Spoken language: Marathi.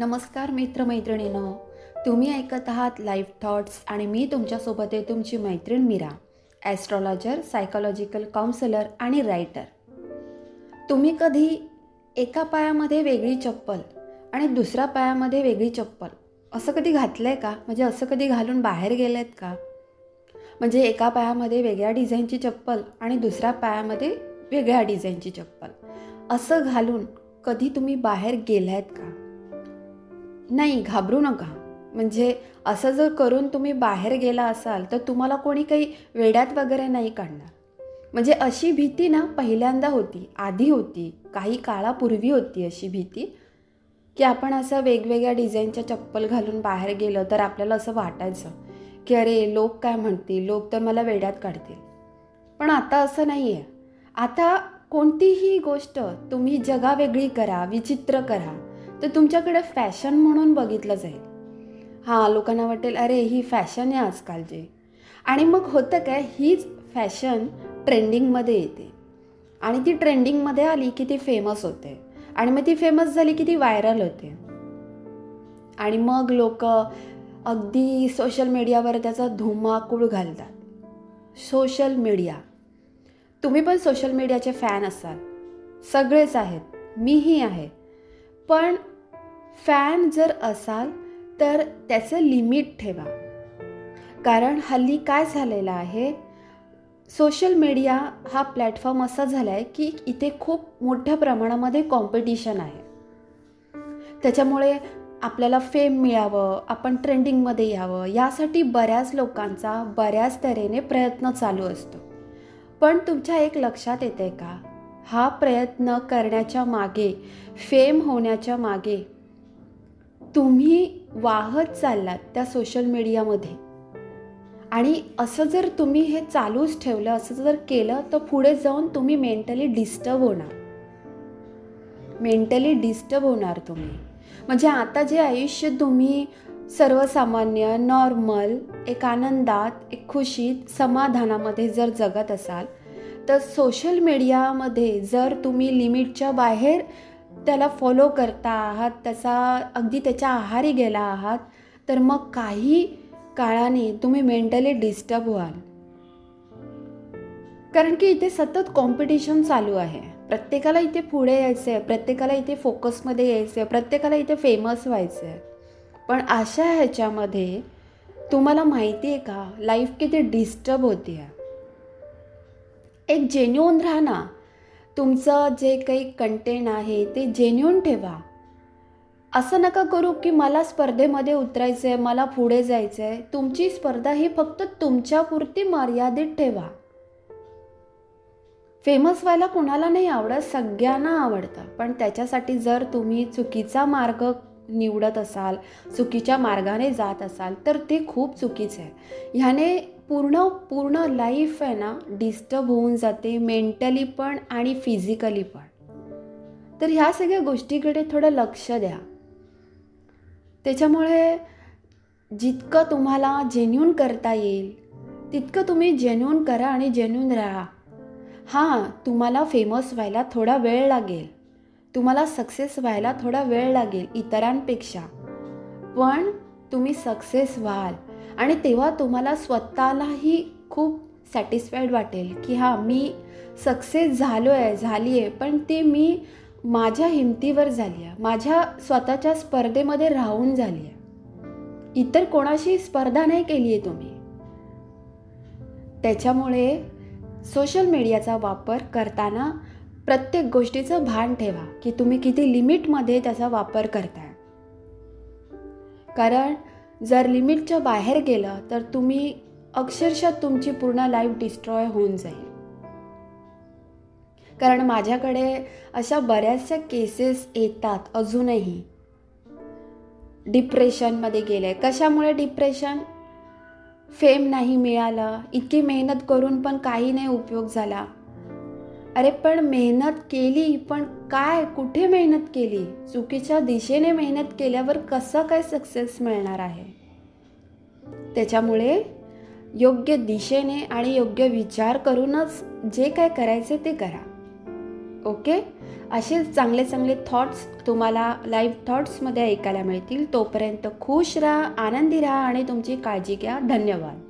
नमस्कार नमस्कार मित्रमैत्रिणीनं तुम्ही ऐकत आहात लाईफ थॉट्स आणि मी तुमच्यासोबत आहे तुमची मैत्रीण मीरा ॲस्ट्रॉलॉजर सायकोलॉजिकल काउन्सिलर आणि रायटर तुम्ही कधी एका पायामध्ये वेगळी चप्पल आणि दुसऱ्या पायामध्ये वेगळी चप्पल असं कधी घातलं आहे का? म्हणजे असं कधी घालून बाहेर गेलेत आहेत का? म्हणजे एका पायामध्ये वेगळ्या डिझाईनची चप्पल आणि दुसऱ्या पायामध्ये वेगळ्या डिझाईनची चप्पल असं घालून कधी तुम्ही बाहेर गेला आहेत का? नाही घाबरू नका. म्हणजे असं जर करून तुम्ही बाहेर गेला असाल तर तुम्हाला कोणी काही वेड्यात वगैरे नाही काढणार. म्हणजे अशी भीती ना पहिल्यांदा होती आधी होती काही काळापूर्वी होती अशी भीती की आपण असं वेगवेगळ्या डिझाईनच्या चप्पल घालून बाहेर गेलं तर आपल्याला असं वाटायचं की अरे लोक काय म्हणतील? लोक तर मला वेड्यात काढतील. पण आता असं नाही आहे आता कोणतीही गोष्ट तुम्ही जगावेगळी करा विचित्र करा तर तुमच्याकडे फॅशन म्हणून बघितलं जाईल. हां लोकांना वाटेल अरे ही फॅशन आहे आजकालची. आणि मग होतं काय हीच फॅशन ट्रेंडिंगमध्ये येते. आणि ती ट्रेंडिंगमध्ये आली की ती फेमस होते. आणि मग ती फेमस झाली की ती व्हायरल होते. आणि मग लोक अगदी सोशल मीडियावर त्याचा धुमाकूळ घालतात. Social media. तुम्ही पण सोशल मीडियाचे फॅन असाल. सगळेच आहेत. मीही आहे. पण फॅन जर असाल तर त्याचं लिमिट ठेवा. कारण हल्ली काय झालेलं आहे सोशल मीडिया हा प्लॅटफॉर्म असा झाला आहे की इथे खूप मोठ्या प्रमाणामध्ये कॉम्पिटिशन आहे. त्याच्यामुळे आपल्याला फेम मिळावं आपण ट्रेंडिंगमध्ये यावं यासाठी बऱ्याच लोकांचा बऱ्याच तऱ्हेने प्रयत्न चालू असतो. पण तुमच्या एक लक्षात येते का? हा प्रयत्न करण्याच्या मागे फेम होण्याच्या मागे तुम्ही वाहत चाललात त्या सोशल मीडियामध्ये आणि असं जर तुम्ही हे चालूच ठेवलं असं जर केलं तर पुढे जाऊन तुम्ही मेंटली डिस्टर्ब होणार. मेंटली डिस्टर्ब होणार तुम्ही. म्हणजे आता जे आयुष्य तुम्ही सर्वसामान्य नॉर्मल एक आनंदात एक खुशीत समाधानामध्ये जर जगत असाल तर सोशल मीडियामध्ये जर तुम्ही लिमिटच्या बाहेर त्याला फॉलो करता आहात त्याचा अगदी त्याच्या आहारी गेला आहात तर मग काही काळाने तुम्ही मेंटली डिस्टर्ब व्हाल. कारण की इथे सतत कॉम्पिटिशन चालू आहे. प्रत्येकाला इथे पुढे यायचं आहे प्रत्येकाला इथे फोकसमध्ये यायचं आहे प्रत्येकाला इथे फेमस व्हायचं आहे पण अशा ह्याच्यामध्ये तुम्हाला माहिती आहे का लाईफ किती डिस्टर्ब होते आहे एक जेन्युन राहा ना तुमचं जे काही कंटेंट आहे ते जेन्युन ठेवा. असं नका करू की मला स्पर्धेमध्ये उतरायचं आहे मला पुढे जायचं आहे तुमची स्पर्धा ही फक्त तुमच्यापुरती मर्यादित ठेवा. फेमस व्हायला कोणाला नाही आवडत सगळ्यांना आवडतं. पण त्याच्यासाठी जर तुम्ही चुकीचा मार्ग निवडत असाल चुकीच्या मार्गाने जात असाल तर ते खूप चुकीचं आहे. ह्याने पूर्ण पूर्ण लाईफ आहे ना डिस्टर्ब होऊन जाते मेंटली पण आणि फिजिकली पण. तर ह्या सगळ्या गोष्टीकडे थोडं लक्ष द्या. त्याच्यामुळे जितकं तुम्हाला जेन्यून करता येईल तितकं तुम्ही जेन्यून करा आणि जेन्यून राहा. हां तुम्हाला फेमस व्हायला थोडा वेळ लागेल. तुम्हाला सक्सेस व्हायला थोडा वेळ लागेल इतरांपेक्षा. पण तुम्ही सक्सेस व्हाल. आणि तेव्हा तुम्हाला स्वतःलाही खूप सॅटिस्फाईड वाटेल की हां मी सक्सेस झालो आहे झाली आहे पण ते मी माझ्या हिमतीवर झाली आहे माझ्या स्वतःच्या स्पर्धेमध्ये राहून झाली आहे इतर कोणाशी स्पर्धा नाही केली आहे तुम्ही. त्याच्यामुळे सोशल मीडियाचा वापर करताना प्रत्येक गोष्टीचं भान ठेवा की तुम्ही किती लिमिटमध्ये त्याचा वापर करताय. कारण जर लिमिटच्या बाहेर गेलं तर तुम्ही अक्षरशः तुमची पूर्ण लाईफ डिस्ट्रॉय होऊन जाईल. कारण माझ्याकडे अशा बऱ्याचशा केसेस येतात अजूनही. डिप्रेशनमध्ये गेले. कशामुळे डिप्रेशन फेम नाही मिळालं. इतकी मेहनत करून पण काही नाही उपयोग झाला. अरे पण मेहनत केली पण काय? कुठे मेहनत केली? चुकीच्या दिशेने मेहनत केल्यावर कसं काय सक्सेस मिळणार आहे? त्याच्यामुळे योग्य दिशेने आणि योग्य विचार करूनच जे काय करायचे ते करा. ओके? असे चांगले चांगले थॉट्स तुम्हाला लाईव्ह थॉट्समध्ये ऐकायला मिळतील. तोपर्यंत खुश राहा आनंदी राहा आणि तुमची काळजी घ्या. धन्यवाद.